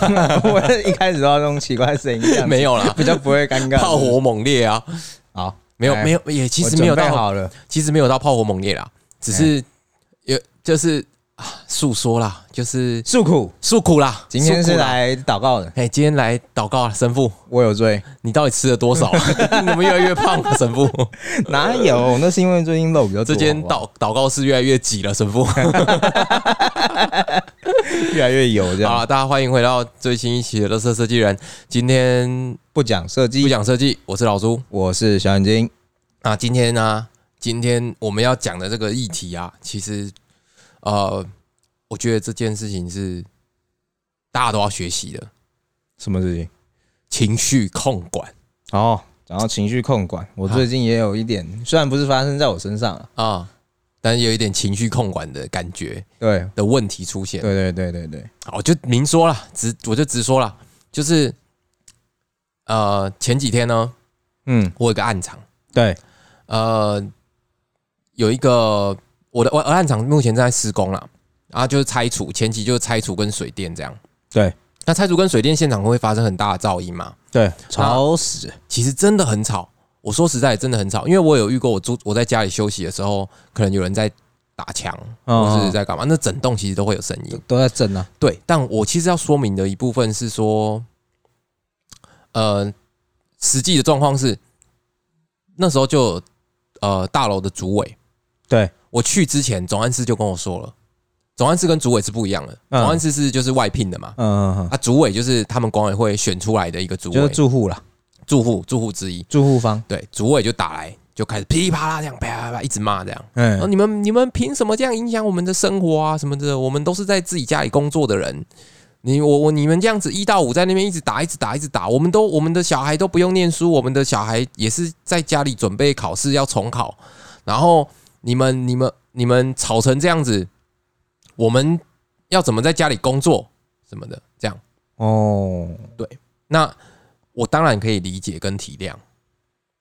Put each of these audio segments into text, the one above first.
我一开始都要用奇怪的声音，没有啦，比较不会尴尬。炮火猛烈啊，好，没有来没有也其实没有到好了，其实没有到炮火猛烈啦，只是有就是啊诉说啦，就是诉苦。诉苦啦。今天是来祷告的，哎，今天来祷告啊，神父，我有罪，你到底吃了多少？你们越来越胖了，神父。哪有？那是因为最近肉比较多。这间祷祷告室越来越挤了，神父。越来越油，这样好了，大家欢迎回到最新一期的《乐色设计人》。今天不讲设计不，讲设计，我是老朱。我是小眼睛。那，今天呢，今天我们要讲的这个议题啊，其实呃，我觉得这件事情是大家都要学习的什么事情？情绪控管哦，讲到情绪控管，我最近也有一点，虽然不是发生在我身上啊，啊，但是有一点情绪控管的感觉对，的问题出现。对对对对对，好，我就明说了，直我就直说了，就是呃前几天呢，嗯，我有个暗场。对，呃，有一个我的我暗场目前正在施工了，然后就是拆除，前期就是拆除跟水电这样。对，那拆除跟水电现场会发生很大的噪音嘛？对，吵死，其实真的很吵。我说实在，真的很吵，因为我有遇过，我住我在家里休息的时候，可能有人在打墙哦或是在干嘛，那整栋其实都会有声音。都在震啊，对，但我其实要说明的一部分是说，呃，实际的状况是，那时候就呃大楼的主委，对，我去之前，总干事就跟我说了，总安室跟主委是不一样的，嗯。总安室是就是外聘的嘛，嗯嗯嗯，啊，主委就是他们管委会选出来的一个主就是委，住户啦，住户住户之一，住户方，对，主委就打来就开始噼里啪啦这样啪啪啪一直骂这样，哦，嗯，你们你们凭什么这样影响我们的生活啊？什么的？我们都是在自己家里工作的人。你我我你们这样子一到五在那边一直打一直打一直打，我们都我们的小孩都不用念书，我们的小孩也是在家里准备考试要重考，然后你们你们你们吵成这样子，我们要怎么在家里工作？什么的？这样，哦，对那我当然可以理解跟体谅。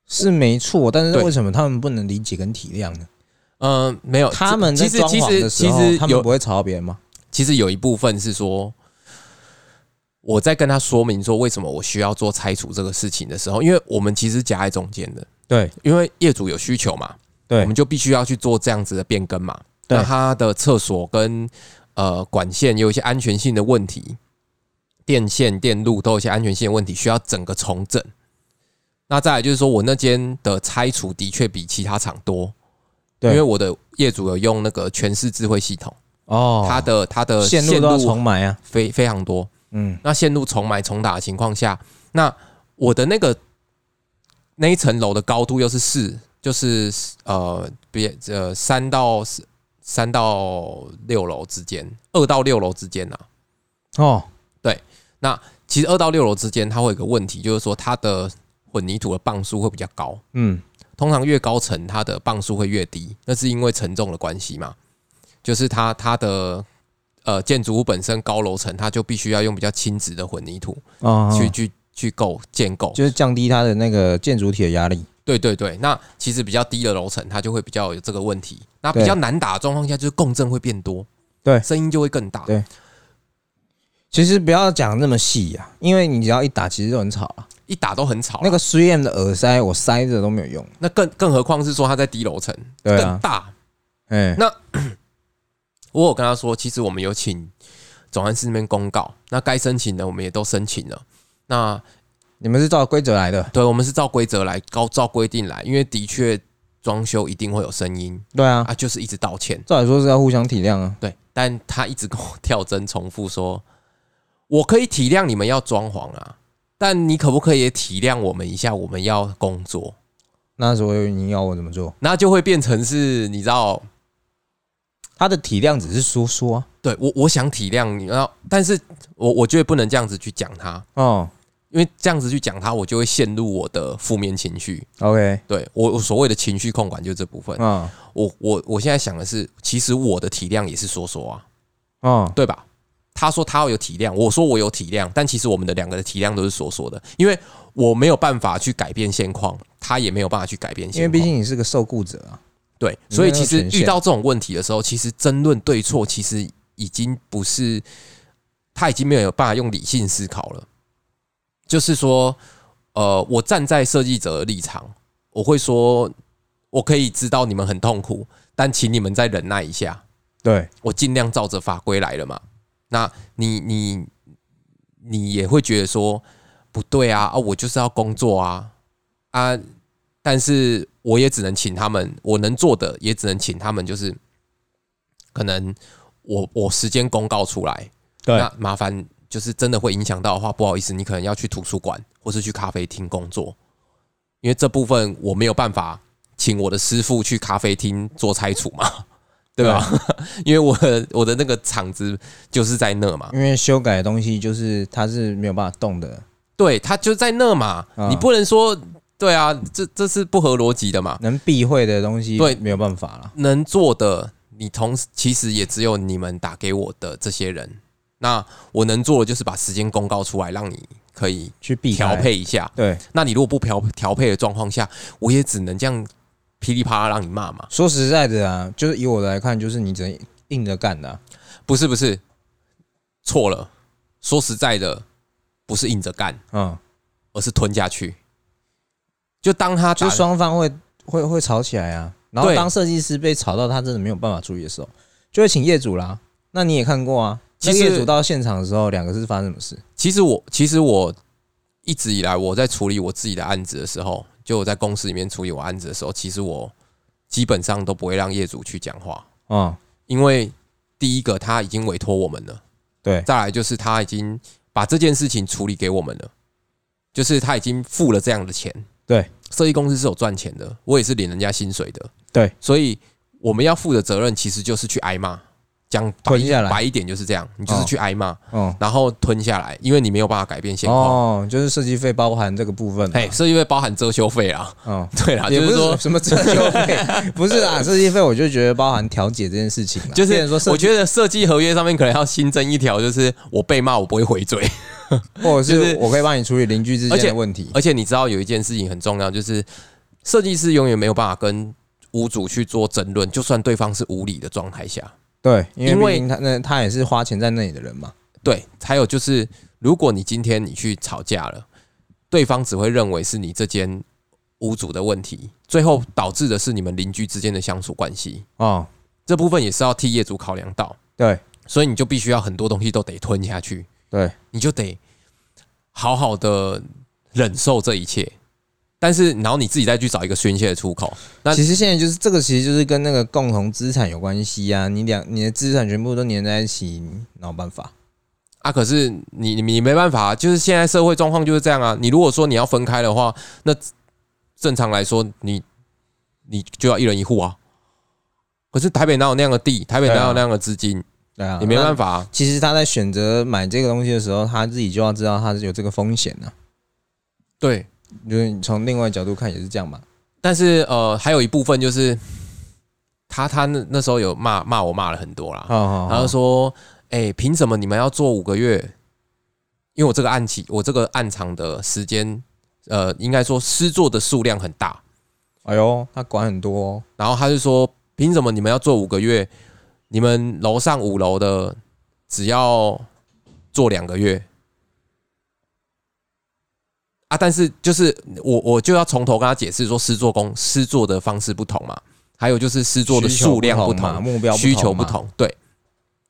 是没错，但是对为什么他们不能理解跟体谅呢？嗯、没有，他们在其实其实其实有他们不会吵到别人吗？其实有一部分是说，我在跟他说明说为什么我需要做拆除这个事情的时候，因为我们其实夹在中间的，对因为业主有需求嘛，对我们就必须要去做这样子的变更嘛。那他的厕所跟呃管线有一些安全性的问题，电线电路都有一些安全性的问题，需要整个重整。那再来就是说我那间的拆除的确比其他厂多，因对为我的业主有用那个全市智慧系统，哦，它的它的线路重买啊，非非常多。嗯，那线路重买重打的情况下，那我的那个那一层楼的高度又是四，就是呃别呃三到四三到六楼之间，二到六楼之间呐、哦，那其实二到六楼之间，它会有一个问题，就是说它的混凝土的磅数会比较高。嗯，通常越高层，它的磅数会越低，那是因为承重的关系嘛。就是它它的呃建筑物本身高楼层，它就必须要用比较轻质的混凝土哦，去去去构建构。就是降低它的那个建筑体的压力。对对对，那其实比较低的楼层，它就会比较有这个问题。那比较难打的状况下，就是共振会变多，对声音就会更大。对其实不要讲那么细呀、因为你只要一打，其实就很吵啊。一打都很吵啊。那个 3M 的耳塞，我塞着都没有用。那更更何况是说它在低楼层，对啊，更大。哎，那 我有跟他说，其实我们有请总干事那边公告，那该申请的我们也都申请了。那你们是照规则来的，对，我们是照规则来，高照规定来，因为的确装修一定会有声音对啊，啊，就是一直道歉。照理说是要互相体谅啊。对，但他一直跟我 跳针重复说，我可以体谅你们要装潢啊，但你可不可以也体谅我们一下，我们要工作？那时候你要我怎么做？那就会变成是，你知道，他的体谅只是说说啊。对我我想体谅你，然后，但是我我觉得不能这样子去讲他，哦因为这样子去讲他，我就会陷入我的负面情绪。，OK，对我我所谓的情绪控管就是这部分。嗯，我我我现在想的是，其实我的体谅也是说说啊，哦，对吧？他说他要有体谅，我说我有体谅，但其实我们的两个的体谅都是所说的，因为我没有办法去改变现况，他也没有办法去改变现况，因为毕竟你是个受雇者啊。对，所以其实遇到这种问题的时候，其实争论对错其实已经不是他已经没有办法用理性思考了。就是说，呃，我站在设计者的立场，我会说，我可以知道你们很痛苦，但请你们再忍耐一下。对，我尽量照着法规来了嘛。那你你你也会觉得说不对啊啊，我就是要工作啊啊！但是我也只能请他们，我能做的也只能请他们，就是可能我我时间公告出来，对那麻烦就是真的会影响到的话，不好意思，你可能要去图书馆或是去咖啡厅工作，因为这部分我没有办法请我的师傅去咖啡厅做拆除嘛。对吧？因为我的我的那个厂子就是在那嘛，因为修改的东西就是它是没有办法动的，对，它就在那嘛，嗯你不能说对啊，这这是不合逻辑的嘛。能避讳的东西对没有办法了。能做的，你同时其实也只有你们打给我的这些人。那我能做的就是把时间公告出来，让你可以去避开调，配一下。对，那你如果不调调配的状况下，我也只能这样噼里啪啦让你骂嘛。说实在的啊，就是以我来看，就是你只能硬着干的啊、不是不是，错了。说实在的，不是硬着干，嗯，而是吞下去。就当他就双方会会会吵起来啊。然后当设计师被吵到他真的没有办法注意的时候，就会请业主啦。那你也看过啊，其实业主到现场的时候，两个是发生什么事？其实我其实我一直以来我在处理我自己的案子的时候，就我在公司里面处理我案子的时候，其实我基本上都不会让业主去讲话，嗯，因为第一个他已经委托我们了，对，再来就是他已经把这件事情处理给我们了，就是他已经付了这样的钱。对，设计公司是有赚钱的，我也是领人家薪水的，对，所以我们要负的责任其实就是去挨骂，讲白吞下来。白一点就是这样，你就是哦。去挨骂，嗯，然后吞下来，因为你没有办法改变现况。哦，就是设计费包含这个部分嘛。嘿，设计费包含遮羞费啊，嗯，对啦，也不就是说，什么遮羞费，不是啊，设计费我就觉得包含调解这件事情啦，就是说，我觉得设计合约上面可能要新增一条，就是我被骂我不会回嘴，或者是是我可以帮你处理邻居之间的问题。而且你知道有一件事情很重要，就是设计师永远没有办法跟屋主去做争论，就算对方是无理的状态下，对，因为他那他也是花钱在那里的人嘛。对，还有就是，如果你今天你去吵架了，对方只会认为是你这间屋主的问题，最后导致的是你们邻居之间的相处关系，哦，这部分也是要替业主考量到，对。所以你就必须要很多东西都得吞下去，对，你就得好好的忍受这一切。但是，然后你自己再去找一个宣泄的出口。那其实现在就是这个，其实就是跟那个共同资产有关系啊。你两你的资产全部都粘在一起，哪有办法？啊，可是你你你没办法啊，就是现在社会状况就是这样啊。你如果说你要分开的话，那正常来说，你你就要一人一户啊。可是台北哪有那样的地？台北哪有那样的资金？对啊，你没办法。啊。其实他在选择买这个东西的时候，他自己就要知道他是有这个风险的、对，就是你从另外角度看也是这样嘛。但是呃，还有一部分就是他他那那时候有骂骂我骂了很多啦。然后说：“哎、凭什么你们要做五个月？因为我这个案期，我这个案场的时间，呃，应该说施作的数量很大。哎呦，他管很多、哦。然后他就说：凭什么你们要做五个月？你们楼上五楼的只要做两个月啊？但是就是我我就要从头跟他解释说，施作工施作的方式不同嘛，还有就是施作的数量不，同，目标需求不。同，对。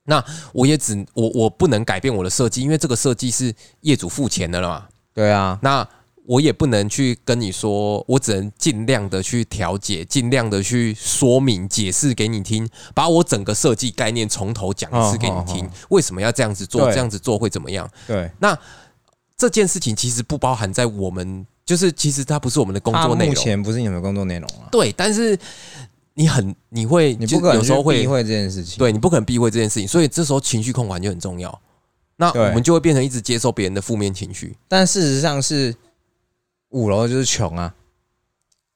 那我也只我我不能改变我的设计，因为这个设计是业主付钱的了嘛。对啊，那我也不能去跟你说，我只能尽量的去调解，尽量的去说明、解释给你听，把我整个设计概念从头讲一次给你听哦哦。为什么要这样子做？这样子做会怎么样？对，这件事情其实不包含在我们，就是其实它不是我们的工作内容。目前不是你们的工作内容啊，对，但是你很你会，你不可能有时候会避讳这件事情。对你不可能避讳这件事情，所以这时候情绪控管就很重要。那我们就会变成一直接受别人的负面情绪，但事实上是五楼就是穷啊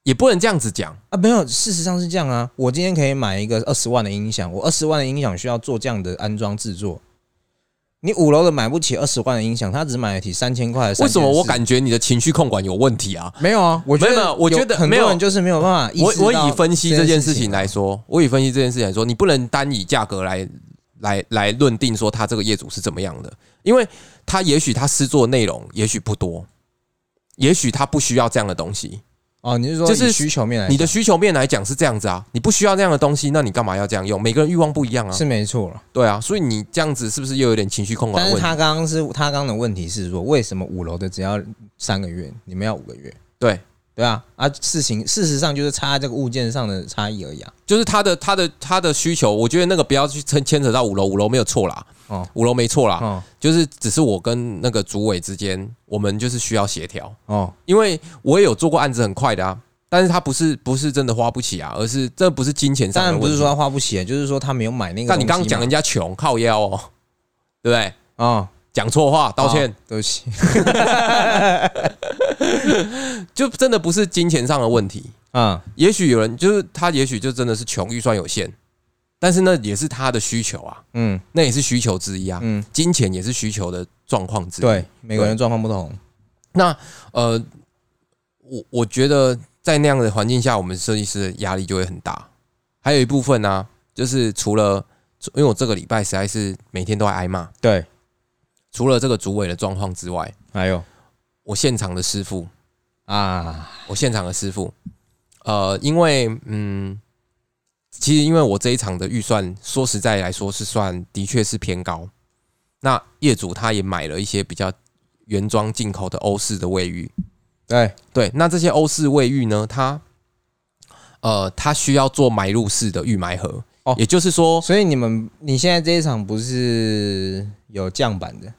也不能这样子讲。啊，没有，事实上是这样啊。我今天可以买一个二十万的音响，我二十万的音响需要做这样的安装制作。你五楼的买不起二十万的音响，他只买得起三千块的。为什么我感觉你的情绪控管有问题啊？没有啊？我觉得没有没有我觉得没有很多人就是没有办法意识到我我以分析这件事情啊来说，我以分析这件事情来说，你不能单以价格来来来论定说他这个业主是怎么样的，因为他也许他施作内容也许不多，也许他不需要这样的东西。哦，你是说就是需求面来讲，你的需求面来讲是这样子啊，你不需要这样的东西，那你干嘛要这样用？每个人欲望不一样啊，是没错了。对啊，所以你这样子是不是又有点情绪控管但是？他刚刚是他刚刚的问题是说，为什么五楼的只要三个月，你们要五个月？对，对啊，啊，事情事实上就是差这个物件上的差异而已啊。就是他的他的他的需求，我觉得那个不要去牵牵扯到五楼，五楼没有错啦，哦五楼没错啦，哦就是只是我跟那个主委之间，我们就是需要协调，哦，因为我也有做过案子很快的啊，但是他不是不是真的花不起啊，而是这不是金钱上。当然不是说他花不起，就是说他没有买那个。但你刚刚讲人家穷靠腰哦，对不对？哦，讲错话，道歉哦，对不起。就真的不是金钱上的问题。嗯，也许有人就是他，也许就真的是穷，预算有限，但是那也是他的需求啊，嗯那也是需求之一啊。嗯，金钱也是需求的状况之一。对，每个人状况不同。那呃，我我觉得在那样的环境下，我们设计师的压力就会很大。还有一部分呢、就是除了因为我这个礼拜实在是每天都在挨骂，对，除了这个主委的状况之外，还有我现场的师傅，啊，我现场的师傅，呃，因为嗯，其实因为我这一场的预算，说实在来说是算的确是偏高。那业主他也买了一些比较原装进口的欧式的卫浴，对，对，那这些欧式卫浴呢，它呃，它需要做埋入式的预埋盒，哦也就是说，所以你们你现在这一场不是有降板的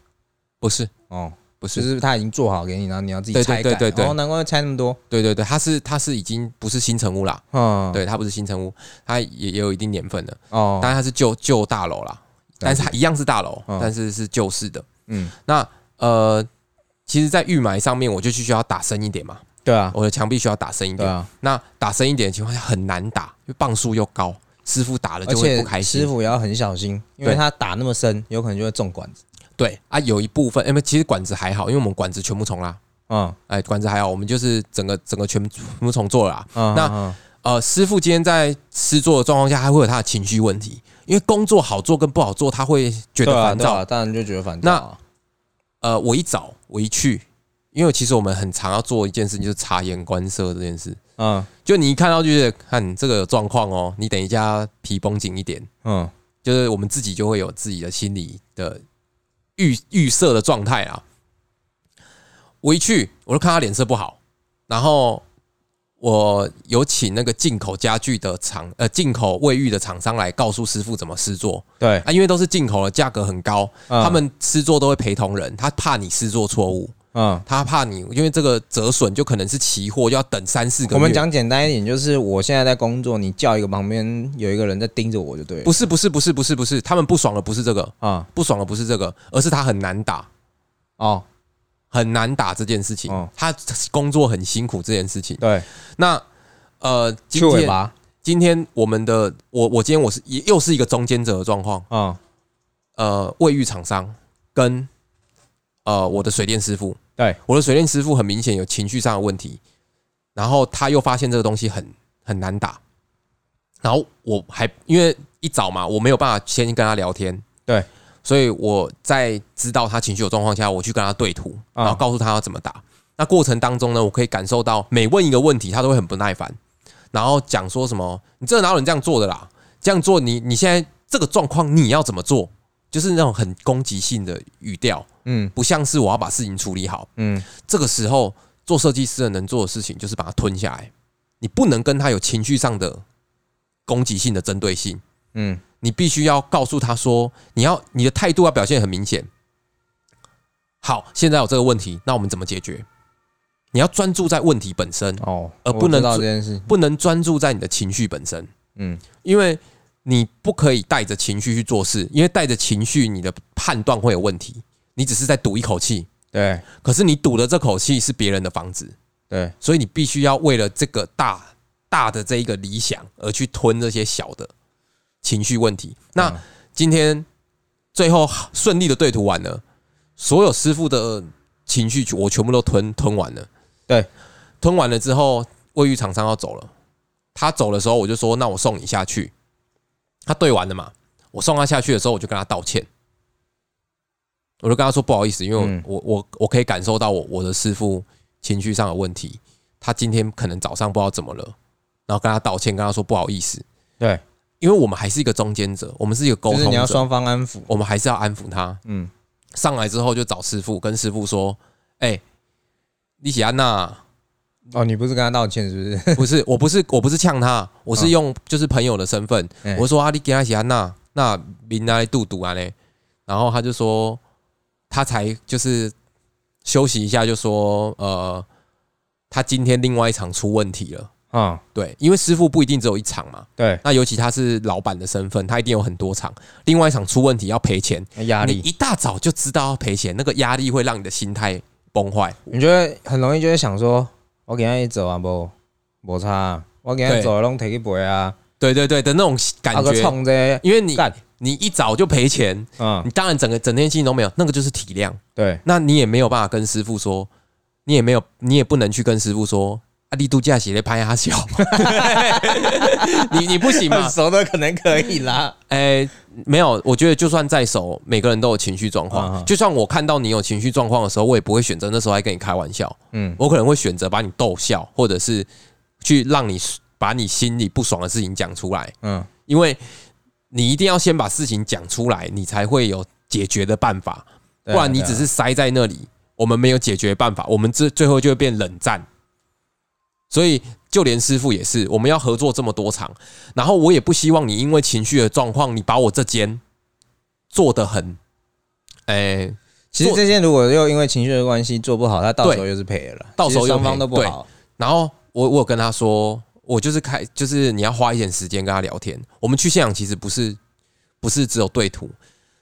不是。哦，不是，就是是他已经做好给你，然后你要自己对对拆改。对对对。哦，难怪会拆那么多。对对对，它是它是已经不是新城屋啦，嗯，对，它不是新城屋，它也也有一定年份的，哦，当然它是旧旧大楼啦，但是它一样是大楼，嗯。但是是旧式的。嗯，那呃，其实，在预埋上面，我就需要打深一点嘛，对啊，我的墙壁需要打深一点。对啊，那打深一点的情况下很难打，因为磅数又高，师傅打了就会不开心。师傅也要很小心，因为他打那么深，有可能就会中管子。对啊，有一部分，因为其实管子还好，因为我们管子全部重拉，嗯哎，管子还好，我们就是整个整个全全部重做了啦。嗯，那嗯呃，师傅今天在施作的状况下，还会有他的情绪问题，因为工作好做跟不好做，他会觉得烦躁。当然就觉得烦躁啊。呃，我一早我一去，因为其实我们很常要做一件事情，就是察言观色这件事。嗯就你一看到就是，看这个有状况哦，你等一下皮绷紧一点，嗯就是我们自己就会有自己的心理的预预设的状态啊。我一去，我就看他脸色不好，然后我有请那个进口家具的厂呃进口卫浴的厂商来告诉师傅怎么施作。对，啊，因为都是进口的，价格很高，嗯。他们施作都会陪同人，他怕你施作错误，嗯，他怕你因为这个折损就可能是期货，就要等三四个月。我们讲简单一点，就是我现在在工作，你叫一个旁边有一个人在盯着我就对了。不是不是不是不是不是，他们不爽的不是这个，啊不爽的不是这个，而是他很难打。哦，很难打这件事情，哦他工作很辛苦这件事情。对，那呃，今天今天我们的我我今天我是也又是一个中间者的状况，啊，呃，卫浴厂商跟呃我的水电师傅，对，我的水电师傅很明显有情绪上的问题，然后他又发现这个东西很很难打，然后我还因为一早嘛，我没有办法先跟他聊天，对，所以我在知道他情绪有状况下，我去跟他对图，啊然后告诉他要怎么打。那过程当中呢，我可以感受到每问一个问题，他都会很不耐烦，然后讲说什么“你这哪有人这样做的啦？这样做你你现在这个状况你要怎么做？”就是那种很攻击性的语调，嗯不像是我要把事情处理好。嗯这个时候，做设计师的能做的事情就是把它吞下来，你不能跟他有情绪上的攻击性的针对性。嗯你必须要告诉他说，你要你的态度要表现很明显。好，现在有这个问题，那我们怎么解决？你要专注在问题本身，哦，而不能。不能专注在你的情绪本身，嗯因为你不可以带着情绪去做事，因为带着情绪，你的判断会有问题。你只是在赌一口气，对。可是你赌的这口气是别人的房子，对，所以你必须要为了这个大大的这一个理想而去吞这些小的情绪问题。那嗯。今天最后顺利的对图完了，所有师傅的情绪我全部都吞吞完了。对，吞完了之后，卫浴厂商要走了，他走的时候我就说：“那我送你下去。”他对完了嘛，我送他下去的时候，我就跟他道歉，我就跟他说不好意思，因为我、嗯我我我可以感受到我我的师傅情绪上有问题，他今天可能早上不知道怎么了，然后跟他道歉，跟他说不好意思，对，因为我们还是一个中间者，我们是一个沟通者，就是你要双方安抚。我们还是要安抚他。嗯，上来之后就找师傅，跟师傅说：“哎、利喜安娜，哦，你不是跟他道歉是不是？不是，我不是，我不是呛他，我是用就是朋友的身份，哎我说啊，你给他喜安娜，那明来肚肚啊嘞，然后他就说，他才就是休息一下，就说呃，他今天另外一场出问题了。嗯，对，因为师傅不一定只有一场嘛，对，那尤其他是老板的身份，他一定有很多场。另外一场出问题要赔钱，压力，你一大早就知道要赔钱，那个压力会让你的心态崩坏。你觉得很容易就会想说，我给他一走啊，不，无差啊，我给他对。走拢提去赔啊，对对对的那种感觉，因为你干你一早就赔钱，嗯你，当然整个整天心情都没有，那个就是体谅。对，那你也没有办法跟师傅说，你也没有，你也不能去跟师傅说。啊，力度假写的拍他小，你你不行嘛很？熟的可能可以啦，哎、没有，我觉得就算再熟，每个人都有情绪状况。就算我看到你有情绪状况的时候，我也不会选择那时候来跟你开玩笑，嗯我可能会选择把你逗笑，或者是去让你把你心里不爽的事情讲出来，嗯，因为你一定要先把事情讲出来，你才会有解决的办法。不然你只是塞在那里，我们没有解决办法，我们最最后就会变冷战。所以就连师傅也是，我们要合作这么多场，然后我也不希望你因为情绪的状况，你把我这间做得很，哎、其实这件如果又因为情绪的关系做不好，他到时候又是赔了，到时候双方都不好，然后我我有跟他说，我就是开，就是你要花一点时间跟他聊天。我们去现场其实不是不是只有对图，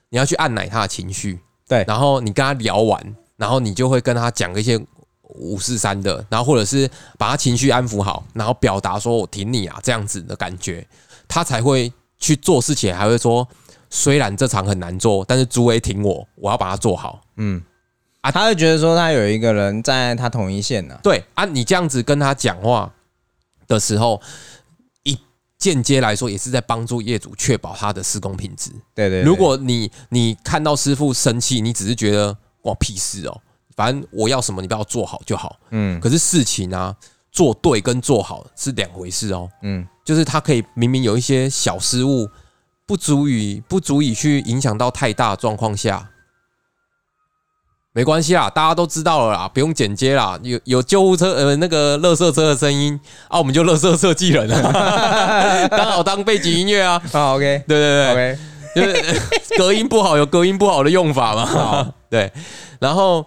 你要去按奶他的情绪，对然后你跟他聊完，然后你就会跟他讲一些五四三的，然后或者是把他情绪安抚好，然后表达说我挺你啊这样子的感觉，他才会去做事情，还会说虽然这场很难做，但是朱威挺我，我要把它做好。嗯啊他会觉得说他有一个人站在他同一线呢，对啊，你这样子跟他讲话的时候，一间接来说也是在帮助业主确保他的施工品质。对对，对如果你你看到师傅生气，你只是觉得关我屁事哦，反正我要什么你不要做好就好。嗯可是事情啊，做对跟做好是两回事哦。嗯就是他可以明明有一些小失误，不足以不足以去影响到太大状况下，没关系啦，大家都知道了啦，不用剪接啦。有有救护车呃那个垃圾车的声音啊，我们就垃圾设计人了，刚好当背景音乐啊。好 OK 对对对 OK，就是 隔音不好有隔音不好的用法嘛。好对，然后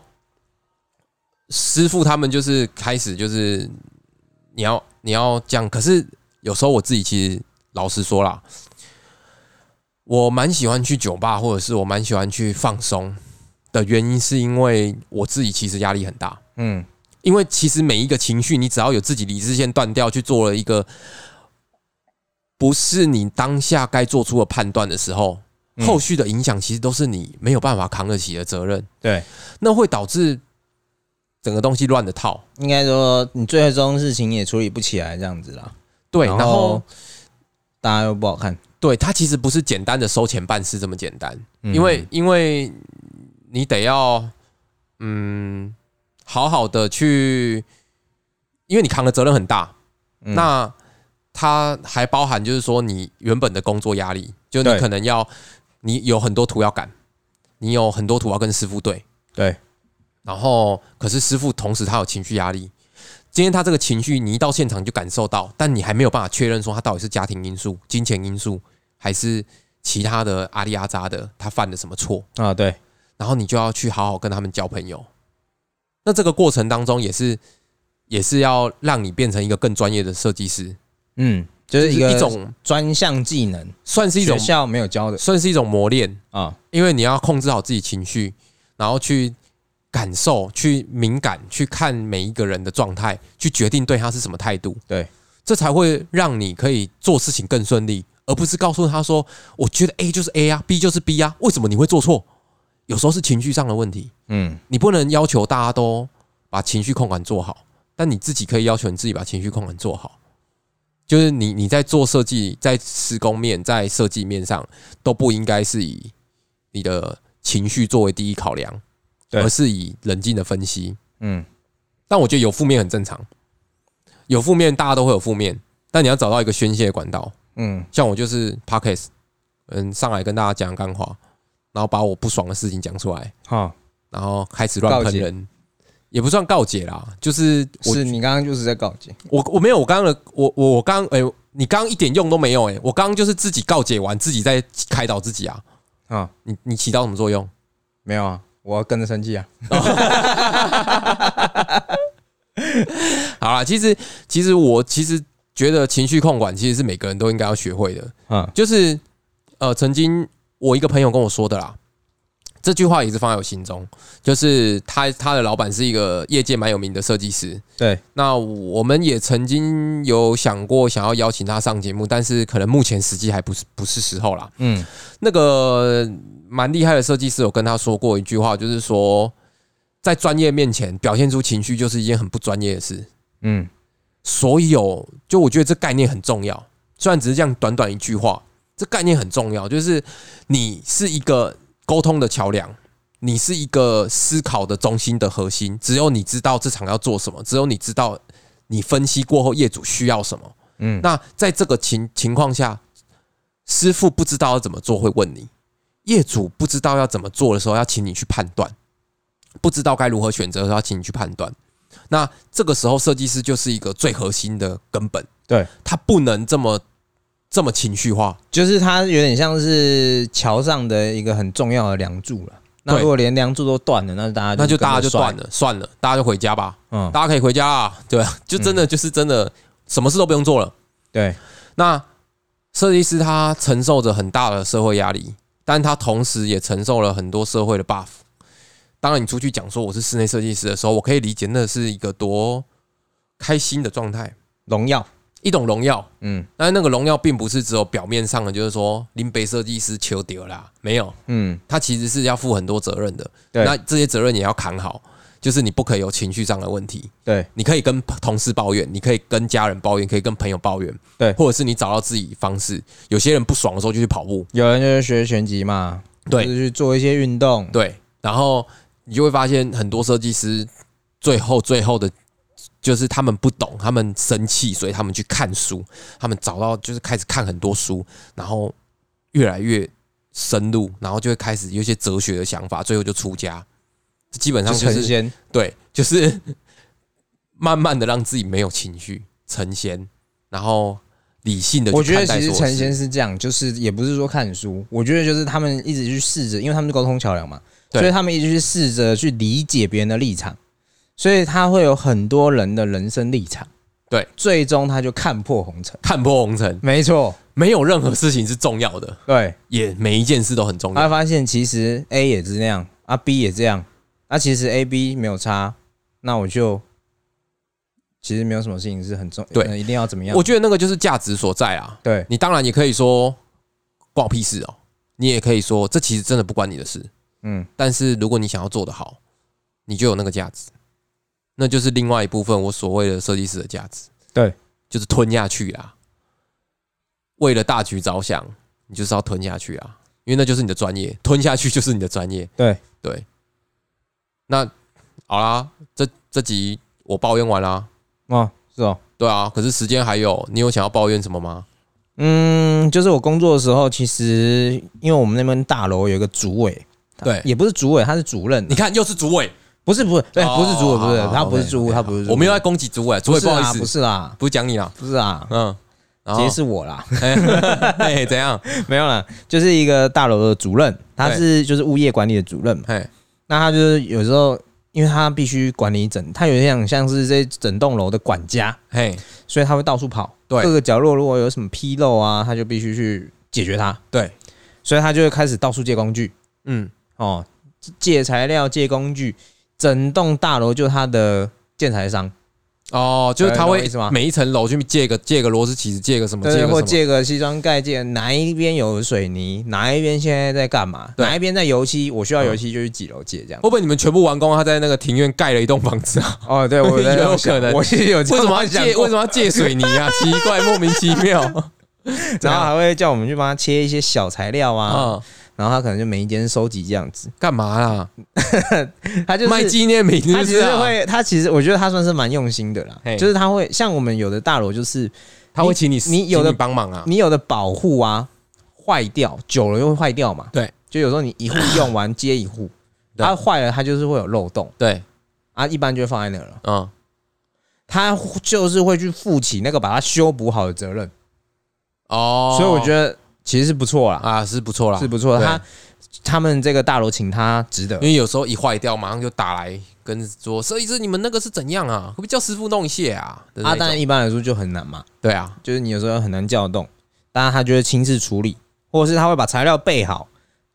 师傅他们就是开始就是你要你要这样，可是有时候我自己其实老实说啦，我蛮喜欢去酒吧，或者是我蛮喜欢去放松的原因，是因为我自己其实压力很大。嗯因为其实每一个情绪，你只要有自己理智线断掉，去做了一个不是你当下该做出的判断的时候，嗯后续的影响其实都是你没有办法扛得起的责任，对，那会导致整个东西乱的套。应该说你最终事情也处理不起来这样子啦，对，然后大家又不好看，对它其实不是简单的收钱办事这么简单，嗯因为因为你得要嗯好好的去，因为你扛的责任很大，嗯。那它还包含就是说你原本的工作压力，就你可能要你有很多图要赶，你有很多图要跟师傅对，对，然后可是师傅同时他有情绪压力，今天他这个情绪你一到现场就感受到，但你还没有办法确认说他到底是家庭因素、金钱因素，还是其他的阿里阿扎的他犯了什么错，啊对，然后你就要去好好跟他们交朋友。那这个过程当中也是也是要让你变成一个更专业的设计师，嗯，就是一个一种专项技能，算是一种学校没有教的算是一种磨练，啊，因为你要控制好自己情绪，然后去感受、去敏感、去看每一个人的状态，去决定对他是什么态度。对，这才会让你可以做事情更顺利，而不是告诉他说：“我觉得 A 就是 A 啊，B 就是 B 啊，为什么你会做错？”有时候是情绪上的问题，嗯。你不能要求大家都把情绪控管做好，但你自己可以要求你自己把情绪控管做好。就是你你在做设计，在施工面，在设计面上都不应该是以你的情绪作为第一考量，而是以冷静的分析。嗯，但我觉得有负面很正常，有负面大家都会有负面，但你要找到一个宣泄管道。嗯，像我就是 Podcast，嗯，上来跟大家讲干话，然后把我不爽的事情讲出来，好，然后开始乱告解。喷人，也不算告解啦，就是我是你刚刚就是在告解，我我没有，我刚刚的我我我刚哎、你刚刚一点用都没有哎、我刚刚就是自己告解完，自己在开导自己啊。啊，你你起到什么作用？没有啊，我要跟着生气啊，好啦，其实其实我其实觉得情绪控管其实是每个人都应该要学会的。嗯就是呃，曾经我一个朋友跟我说的啦，这句话也是放在我心中。就是他他的老板是一个业界蛮有名的设计师，对，那我们也曾经有想过想要邀请他上节目，但是可能目前时机还不是不是时候啦。嗯那个蛮厉害的设计师有跟他说过一句话，就是说，在专业面前表现出情绪就是一件很不专业的事。嗯，所有，就我觉得这概念很重要。虽然只是这样短短一句话，这概念很重要，就是你是一个沟通的桥梁，你是一个思考的中心的核心。只有你知道这场要做什么，只有你知道你分析过后业主需要什么。嗯那在这个情情况下，师傅不知道要怎么做，会问你；业主不知道要怎么做的时候，要请你去判断；不知道该如何选择的时候，要请你去判断。那这个时候，设计师就是一个最核心的根本，对，他不能这么这么情绪化。就是它有点像是桥上的一个很重要的梁柱了。那如果连梁柱都断了，那大家那就大家就断。了，算了，大家就回家吧，嗯，大家可以回家啊，对啊，就真的就是真的，什么事都不用做了。对，那设计师他承受着很大的社会压力，但他同时也承受了很多社会的 buff。当然，你出去讲说我是室内设计师的时候，我可以理解那是一个多开心的状态，荣耀。一种荣耀。嗯但是那个荣耀并不是只有表面上的，就是说林北设计师求丢啦，没有，嗯，他其实是要负很多责任的。对那这些责任也要扛好，就是你不可以有情绪上的问题。对，你可以跟同事抱怨，你可以跟家人抱怨，可以跟朋友抱怨，对或者是你找到自己方式。有些人不爽的时候就去跑步，有人就是学拳击嘛，对就是去做一些运动。对，然后你就会发现很多设计师最后最后的，就是他们不懂，他们生气，所以他们去看书，他们找到就是开始看很多书，然后越来越深入，然后就会开始有一些哲学的想法，最后就出家。这基本上就就是。对，就是慢慢的让自己没有情绪，成仙，然后理性的。我觉得其实成仙是这样，就是也不是说看书，我觉得就是他们一直去试着，因为他们是沟通桥梁嘛，对所以他们一直去试着去理解别人的立场，所以他会有很多人的人生立场，对，最终他就看破红尘。看破红尘，没错，没有任何事情是重要的，对，也每一件事都很重要。他会发现其实 A 也是那样，啊 B 也这样，啊其实 A B 没有差，那我就其实没有什么事情是很重，对。呃一定要怎么样？我觉得那个就是价值所在啊。对。你当然也可以说关我屁事哦，你也可以说这其实真的不关你的事。嗯，但是如果你想要做得好，你就有那个价值，那就是另外一部分我所谓的设计师的价值。对，就是吞下去啦。为了大局着想，你就是要吞下去啊，因为那就是你的专业，吞下去就是你的专业。对对，那好啦，这这集我抱怨完啦。啊是哦。对啊，可是时间还有，你有想要抱怨什么吗？嗯，就是我工作的时候，其实因为我们那边大楼有一个主委，对，也不是主委，他是主任。你看又是主委，不是不是，对，哦不是主委，不是他不是主委，他不是。我没有在攻击主委，主委不好意思，不是啦，不是讲你啦，不是啦，嗯，然其实是我啦，哎 怎样？没有啦，就是一个大楼的主任，他是就是物业管理的主任嘛。嘿，那他就是有时候，因为他必须管理整，他有点像像是这整栋楼的管家，嘿，所以他会到处跑，对各个角落如果有什么纰漏啊，他就必须去解决它。对，所以他就会开始到处借工具。嗯，哦，借材料、借工具，整栋大楼就他的建材商，哦，就是他会懂我意思吗每一层楼去借个借个螺丝起子，借个什么，对，借或借个西装盖，借哪一边有水泥，哪一边现在在干嘛，哪一边在油漆，我需要油漆就去几楼借这样。会不会你们全部完工，他在那个庭院盖了一栋房子啊？哦，对，我 在有可能我是 有为什么要借？为什么要借水泥啊？奇怪，莫名其妙。然后还会叫我们去帮他切一些小材料啊，啊，然后他可能就每一间收集这样子，干嘛啦？他就是卖纪念品是他其实？会，他其实我觉得他算是蛮用心的啦，就是他会像我们有的大楼，就是他会请你，你有的帮忙啊？你有的保护啊坏掉，久了又会坏掉嘛，对，就有时候你一户用完接一户，对。它坏了它就是会有漏洞。对，啊，一般就放在那了，嗯，他就是会去负起那个把它修补好的责任，哦，所以我觉得其实是不错啦，啊是不错啦，是不错他他们这个大楼请他值得因。为有时候一坏掉，马上就打来跟说设计师，你们那个是怎样啊？可不可以叫师傅弄一下啊？啊，当然一般来说就很难嘛，对啊，就是你有时候很难叫动，当然他就会亲自处理，或者是他会把材料备好，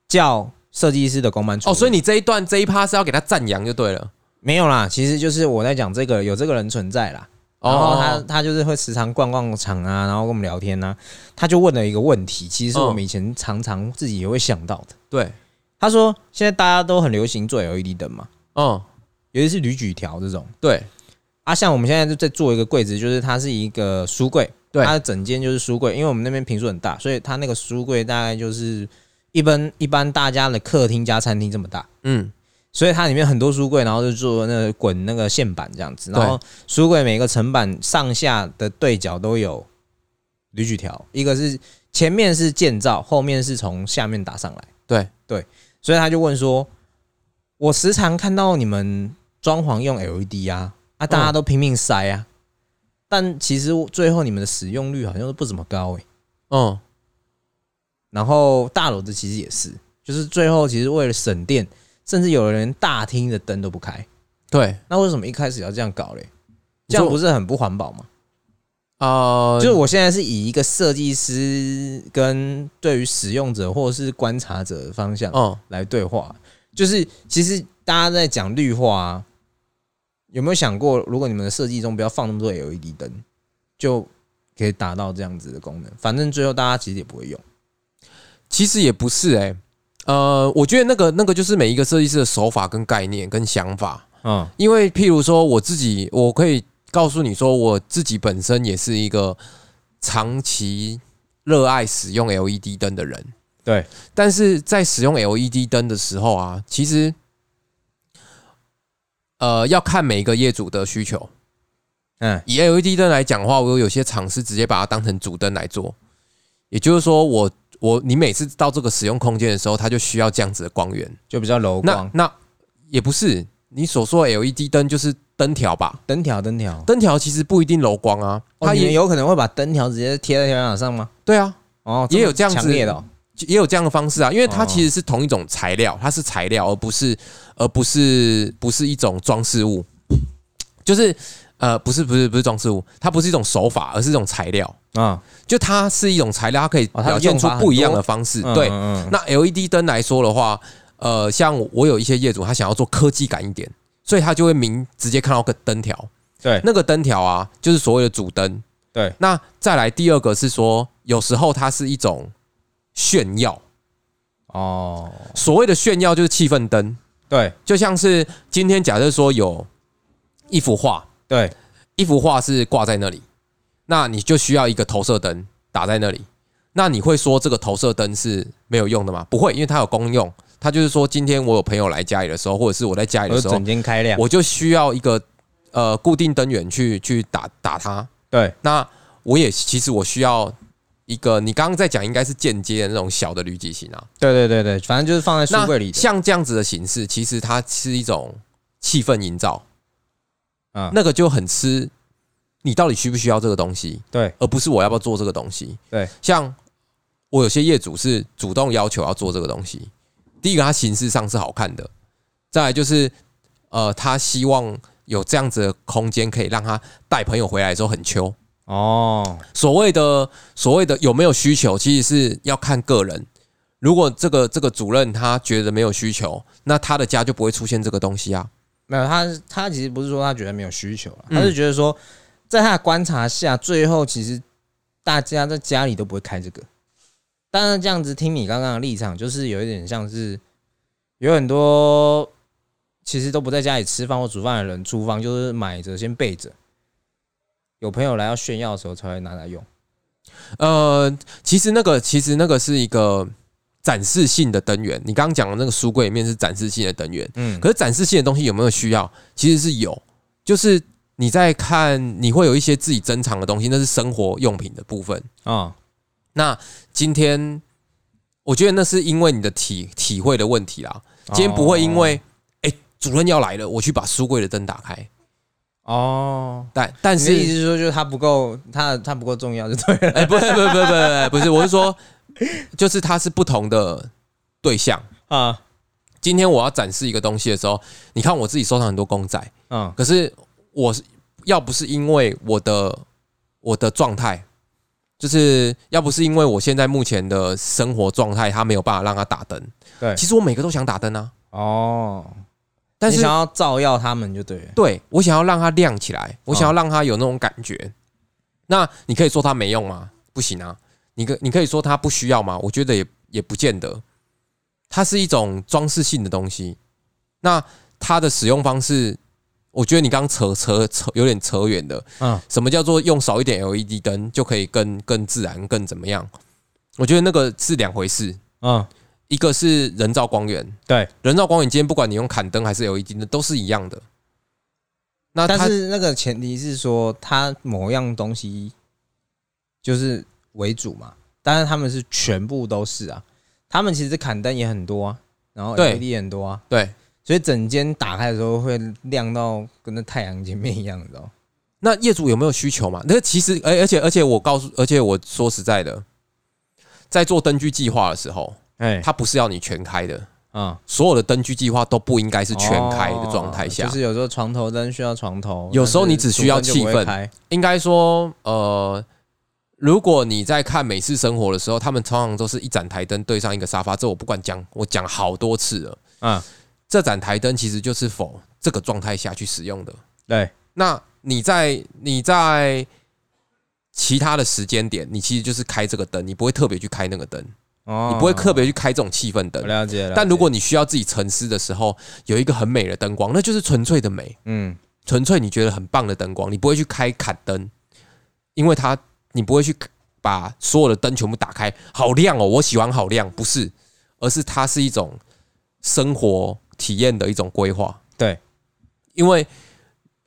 叫设计师的工班处理。哦，所以你这一段这一趴是要给他赞扬就对了。没有啦，其实就是我在讲这个有这个人存在啦，然后他哦，他就是会时常逛逛场啊，然后跟我们聊天啊，他就问了一个问题，其实我们以前常常自己也会想到的。对，他说现在大家都很流行做 LED 灯嘛，嗯，尤其是铝矩条这种。对。啊，像我们现在就在做一个柜子，就是它是一个书柜，对。它的整间就是书柜，因为我们那边平数很大，所以它那个书柜大概就是一般一般大家的客厅加餐厅这么大。嗯，所以它里面很多书柜，然后就做那个滚那个线板这样子，然后书柜每个层板上下的对角都有铝矩条，一个是前面是建造，后面是从下面打上来。对。对，所以他就问说：“我时常看到你们装潢用 LED 啊，啊，大家都拼命塞啊，但其实最后你们的使用率好像都不怎么高诶、嗯，然后大楼的其实也是，就是最后其实为了省电，甚至有人大厅的灯都不开。对，那为什么一开始要这样搞嘞？这样不是很不环保吗？呃，就是我现在是以一个设计师跟对于使用者或者是观察者的方向嗯，来对话。就是其实大家在讲绿化啊，有没有想过，如果你们的设计中不要放那么多 LED 灯，就可以达到这样子的功能？反正最后大家其实也不会用。其实也不是哎、呃，我觉得那个那个就是每一个设计师的手法跟概念跟想法，嗯。因为譬如说我自己，我可以告诉你说，我自己本身也是一个长期热爱使用 LED 灯的人。对，但是在使用 LED 灯的时候啊，其实呃要看每一个业主的需求。嗯。以 LED 灯来讲的话，我有些厂是直接把它当成主灯来做，也就是说我，我你每次到这个使用空间的时候，它就需要这样子的光源。就比较柔光，那那也不是你所说的 LED 灯就是灯条吧？灯条灯条。灯条其实不一定柔光啊，哦，它也有可能会把灯条直接贴在天花板上吗？对啊，哦，也有这样子的哦、也有这样的方式啊，因为它哦其实是同一种材料，它是材料，而不是而不是不是一种装饰物，就是呃不是不是不是装饰物，它不是一种手法，而是一种材料，啊，就它是一种材料，它可以表现出不一样的方式。嗯对，那 LED 灯来说的话，呃，像我有一些业主，他想要做科技感一点，所以他就会明直接看到个灯条，对。那个灯条啊，就是所谓的主灯。对，那再来第二个是说，有时候它是一种炫耀，哦，所谓的炫耀就是气氛灯，对。就像是今天假设说有一幅画，对，一幅画是挂在那里，那你就需要一个投射灯打在那里。那你会说这个投射灯是没有用的吗？不会，因为它有功用。它就是说，今天我有朋友来家里的时候，或者是我在家里的时候我就整，间开亮，我就需要一个呃固定灯源去去打打它。对那我也其实我需要一个，你刚刚在讲应该是间接的那种小的铝基型啊。对对对对，反正就是放在书柜里，像这样子的形式，其实它是一种气氛营造，嗯，那个就很吃你到底需不需要这个东西，对而不是我要不要做这个东西。对，像我有些业主是主动要求要做这个东西。第一个，它形式上是好看的；再来就是，呃，他希望有这样子的空间，可以让他带朋友回来的时候很秋。哦，所谓的所谓的有没有需求，其实是要看个人。如果这个这个主任他觉得没有需求，那他的家就不会出现这个东西啊。没有，他他其实不是说他觉得没有需求啊，嗯他是觉得说，在他的观察下，最后其实大家在家里都不会开这个。当然，这样子听你刚刚的立场，就是有一点像是有很多其实都不在家里吃饭或煮饭的人，厨房就是买着先备着，有朋友来要炫耀的时候才会拿来用。呃，其实那个其实那个是一个展示性的灯源。你刚刚讲的那个书柜里面是展示性的灯源，嗯，可是展示性的东西有没有需要？其实是有，就是你在看，你会有一些自己珍藏的东西，那是生活用品的部分。啊，那今天我觉得那是因为你的体体会的问题啦。今天不会因为哎、主任要来了，我去把书柜的灯打开。哦，但但你的意思是是说，就是它不够，它它不够重要就对了。哎、不是不是不是不不不是，我是说，就是它是不同的对象。啊，今天我要展示一个东西的时候，你看我自己收藏很多公仔，嗯可是我是要不是因为我的我的状态，就是要不是因为我现在目前的生活状态，它没有办法让它打灯。对其实我每个都想打灯啊，哦，但是你想要照耀他们就对了。对我想要让它亮起来，我想要让它有那种感觉。那你可以说它没用吗？不行啊，你可你可以说它不需要吗？我觉得也也不见得，它是一种装饰性的东西。那它的使用方式，我觉得你刚刚扯扯扯有点扯远的。嗯，什么叫做用少一点 LED 灯就可以更更自然、更怎么样？我觉得那个是两回事。嗯，一个是人造光源，对，人造光源今天不管你用砍灯还是 LED 灯，都是一样的。那但是那个前提是说，它某样东西就是为主嘛，但是他们是全部都是啊，他们其实砍灯也很多啊，然后对。LED 也很多啊，对，所以整间打开的时候会亮到跟那太阳前面一样，你知道？那业主有没有需求嘛？那其实，而而且而且我告诉，而且我说实在的，在做灯具计划的时候，哎，它不是要你全开的，嗯，所有的灯具计划都不应该是全开的状态下。哦就。是有时候床头灯需要床头，有时候你只需要气氛。开。应该说，呃，如果你在看美式生活的时候，他们通常都是一盏台灯对上一个沙发。这我不管讲，我讲好多次了。嗯，这盏台灯其实就是否这个状态下去使用的。对，那你在你在其他的时间点，你其实就是开这个灯，你不会特别去开那个灯，哦你不会特别去开这种气氛灯。但如果你需要自己沉思的时候，有一个很美的灯光，那就是纯粹的美。嗯纯粹你觉得很棒的灯光，你不会去开砍灯，因为它你不会去把所有的灯全部打开，好亮哦，我喜欢好亮，不是，而是它是一种生活体验的一种规划。对，因为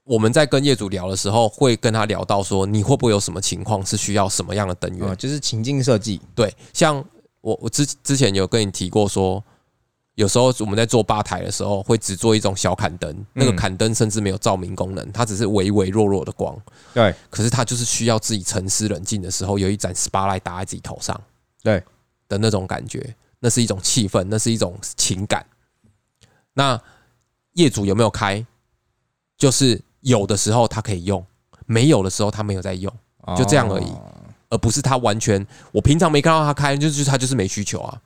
我们在跟业主聊的时候，会跟他聊到说，你会不会有什么情况是需要什么样的灯源？哦，就是情境设计，对，像我我之之前有跟你提过说，有时候我们在做吧台的时候，会只做一种小砍灯，那个嗯砍灯甚至没有照明功能，它只是微微弱弱的光。对可是它就是需要自己沉思冷静的时候，有一盏 spotlight 打在自己头上，对的那种感觉，那是一种气氛，那是一种情感。那业主有没有开？就是有的时候他可以用，没有的时候他没有在用。就这样而已哦而不是他完全我平常没看到他开，就是他就是没需求啊。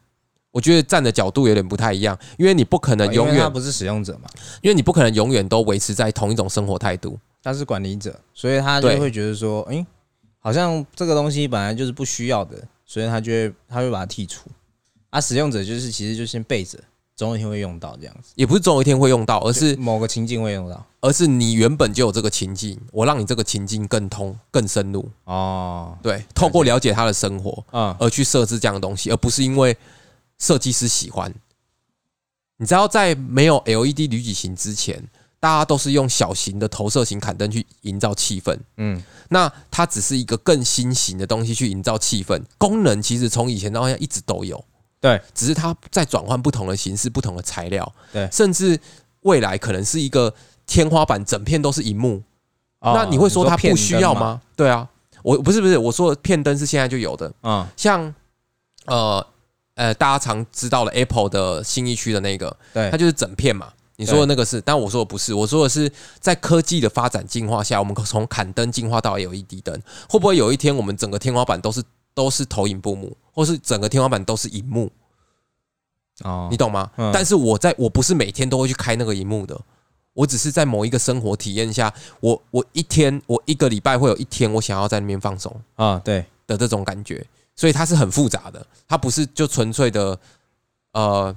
我觉得站的角度有点不太一样，因为你不可能永远，为他不是使用者嘛，因为你不可能永远都维持在同一种生活态度。他是管理者，所以他就会觉得说，诶，好像这个东西本来就是不需要的，所以他就会他会把它剔除。啊，使用者就是其实就先备着，总有一天会用到这样子，也不是总有一天会用到，而是某个情境会用到。而是你原本就有这个情境，我让你这个情境更通、更深入。哦，对，透过了解他的生活嗯，而去设置这样的东西，而不是因为设计师喜欢。你知道，在没有 LED 铝矩形之前，大家都是用小型的投射型砍灯去营造气氛。嗯，那它只是一个更新型的东西去营造气氛，功能其实从以前到现在一直都有，对，只是它在转换不同的形式、不同的材料，对。甚至未来可能是一个天花板整片都是荧幕，哦那你会说它不需要？吗？对啊，我不是不是，我说的片灯是现在就有的，嗯，像呃呃，大家常知道的 Apple 的新一区的那个，对它，就是整片嘛。你说的那个是，但我说的不是，我说的是在科技的发展进化下，我们从砍灯进化到 LED 灯，会不会有一天我们整个天花板都是都是投影布幕，或是整个天花板都是荧幕？哦你，懂吗？嗯但是我在我不是每天都会去开那个荧幕的，我只是在某一个生活体验下，我我一天我一个礼拜会有一天我想要在那边放松啊，对，的这种感觉，所以它是很复杂的，它不是就纯粹的呃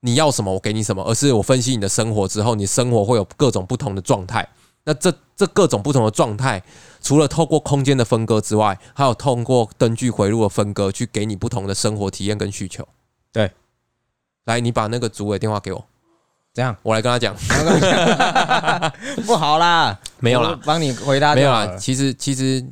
你要什么我给你什么，而是我分析你的生活之后，你生活会有各种不同的状态。那这这各种不同的状态，除了透过空间的分割之外，还有通过灯具回路的分割，去给你不同的生活体验跟需求。对，来，你把那个主委电话给我，这样我来跟他讲。不好啦，没有啦帮你回答没有。啦，其实其实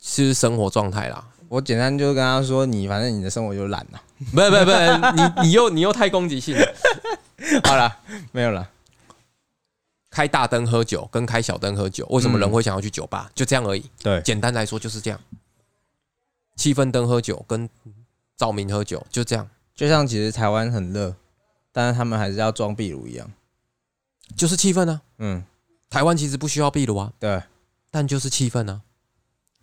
是生活状态啦。我简单就跟他说，你反正你的生活就懒了。不不不，你你又你又太攻击性了。好了，没有了。开大灯喝酒跟开小灯喝酒，为什么人会想要去酒吧？就这样而已。对，简单来说就是这样。气氛灯喝酒跟照明喝酒就这样，就像其实台湾很热，但是他们还是要装壁炉一样。就是气氛啊。嗯，台湾其实不需要壁炉啊，对，但就是气氛啊。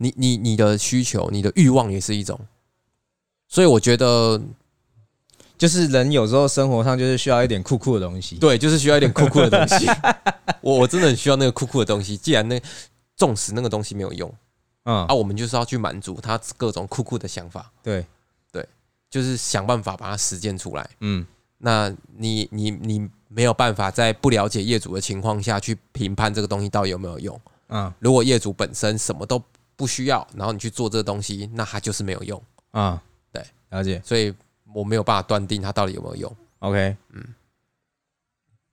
你你你的需求，你的欲望也是一种。所以我觉得，就是人有时候生活上就是需要一点酷酷的东西。对，就是需要一点酷酷的东西。我我真的很需要那个酷酷的东西。既然那纵使那个东西没有用，嗯啊，我们就是要去满足他各种酷酷的想法，对对，就是想办法把它实践出来。嗯，那你你你没有办法在不了解业主的情况下去评判这个东西到底有没有用。嗯如果业主本身什么都不需要，然后你去做这个东西，那它就是没有用。啊，对，了解。所以我没有办法断定它到底有没有用 OK，嗯，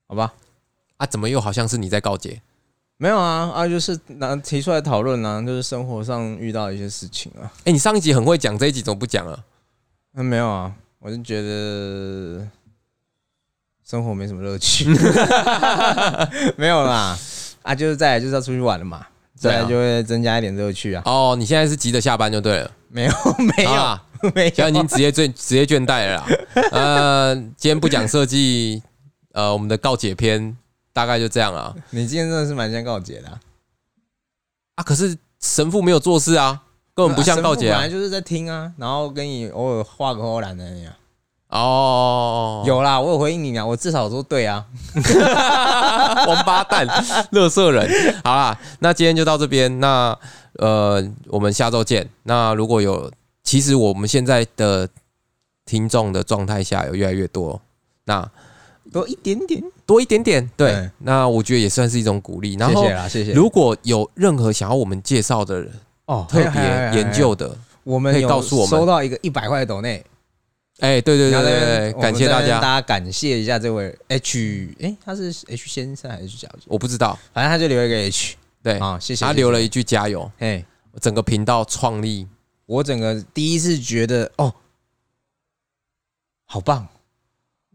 好吧，啊？怎么又好像是你在告诫？没有啊啊，就是拿提出来讨论啊，就是生活上遇到一些事情啊。哎、你上一集很会讲，这一集怎么不讲了？那没有啊，我就觉得生活没什么乐趣，没有啦啊，就是再来就是要出去玩了嘛，对啊再来就会增加一点乐趣啊。哦，你现在是急着下班就对了，没有 没有 没现在已经，职业倦职业倦怠了啦。呃，今天不讲设计，呃，我们的告解篇大概就这样了你今天真的是蛮像告解的啊，啊。可是神父没有做事啊，根本不像告解啊神父本来。就是在听啊，然后跟你偶尔画个欧兰的那样。哦，有啦，我有回应你啊，我至少说对啊。王八蛋，乐色人。好啦，那今天就到这边。那呃，我们下周见。那如果有，其实我们现在的听众的状态下有越来越多，那多一点点，多一点点，对，对那我觉得也算是一种鼓励。然后谢谢，啦，谢谢。如果有任何想要我们介绍的人，哦特别研究，的，我们可以告诉我们收到一个一百块的抖内，哎，对对对对对，感谢大家。大家感谢一下这位 H，哎，他是 H 先生还是 H 小姐？我不知道，反正他就留一个 H 对，啊，谢谢。他留了一句加油，哎，整个频道创立，我整个第一次觉得哦，好棒！100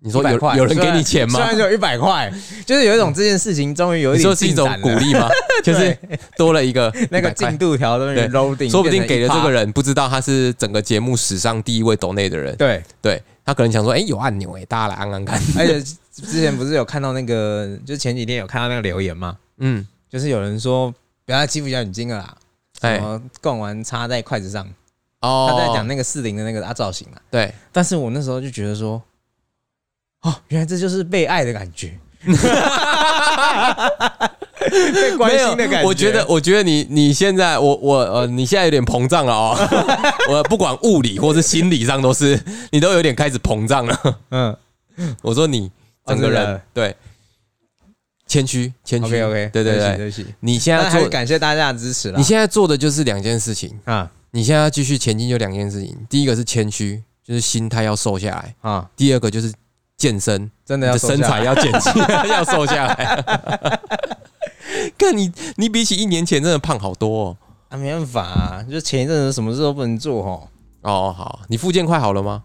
你说有块。有人给你钱吗？虽？然只有一百块，就是有一种这件事情终于有一点你说是一种进展鼓励吗？就是多了一个 那个进度条都对。loading，说不定给了这个人，不知道他是整个节目史上第一位抖内的人，对，对。他可能想说，哎，有按钮哎，大家来按按看，而且之前不是有看到那个，就前几天有看到那个留言吗，嗯，就是有人说不要再欺负小眼睛了啦，哎。什，么贡丸插在筷子上，哦，他在讲那个四零的那个啊造型啊，对，但是我那时候就觉得说，哦，原来这就是被爱的感觉，被关心的感觉。我觉得，我觉得你你现在，我我呃，你现在有点膨胀了哦。我不管物理或是心理上都是，你都有点开始膨胀了。嗯我说你整个人、对谦虚，谦虚。，OK OK，对对对对，不起，你现在做感谢大家的支持了。你现在做的就是两件事情。啊你现在要继续前进，就两件事情。第一个是谦虚，就是心态要瘦下来；啊，第二个就是健身，真的要身材要减轻，要瘦下来。看你，你比起一年前真的胖好多哦。啊，没办法啊，就前一阵子什么事都不能做哦。哦，好，你复健快好了吗？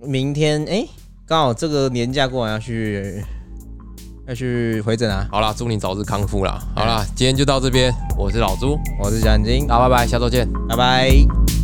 明天哎，刚好这个年假过完要去要去回诊啊。好啦，祝你早日康复啦。好啦，今天就到这边，我是老朱，我是小眼睛，好，拜拜，下周见。拜拜。